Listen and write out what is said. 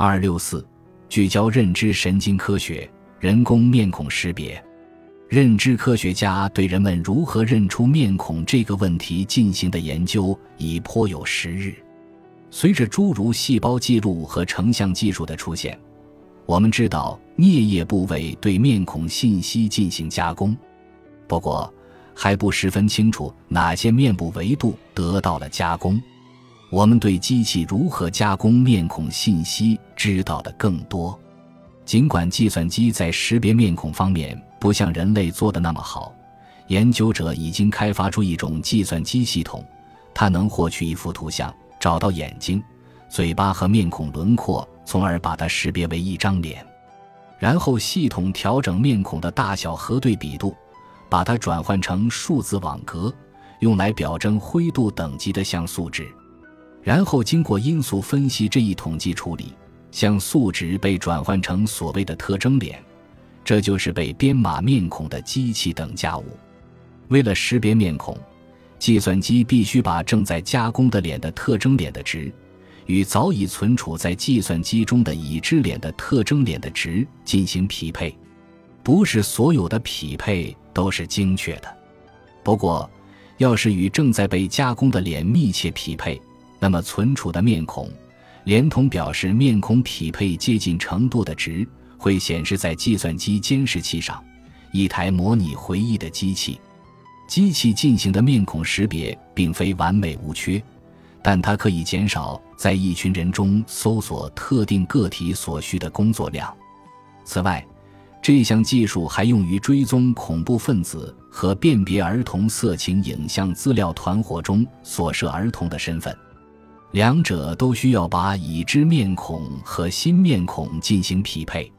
二六四，聚焦认知神经科学，人工面孔识别。认知科学家对人们如何认出面孔这个问题进行的研究已颇有时日。随着诸如细胞记录和成像技术的出现，我们知道颞叶部位对面孔信息进行加工。不过，还不十分清楚哪些面部维度得到了加工。我们对机器如何加工面孔信息知道的更多。尽管计算机在识别面孔方面不像人类做的那么好，研究者已经开发出一种计算机系统，它能获取一幅图像，找到眼睛、嘴巴和面孔轮廓，从而把它识别为一张脸，然后系统调整面孔的大小和对比度。把它转换成数字网格，用来表征灰度等级的像素值，然后经过因素分析这一统计处理，像素值被转换成所谓的特征脸，这就是被编码面孔的机器等价物。为了识别面孔，计算机必须把正在加工的脸的特征脸的值，与早已存储在计算机中的已知脸的特征脸的值进行匹配。不是所有的匹配。都是精确的，不过，要是与正在被加工的脸密切匹配，那么存储的面孔，连同表示面孔匹配接近程度的值，会显示在计算机监视器上，一台模拟回忆的机器。机器进行的面孔识别并非完美无缺，但它可以减少在一群人中搜索特定个体所需的工作量。此外，这项技术还用于追踪恐怖分子和辨别儿童色情影像资料团伙中所涉儿童的身份，两者都需要把已知面孔和新面孔进行匹配。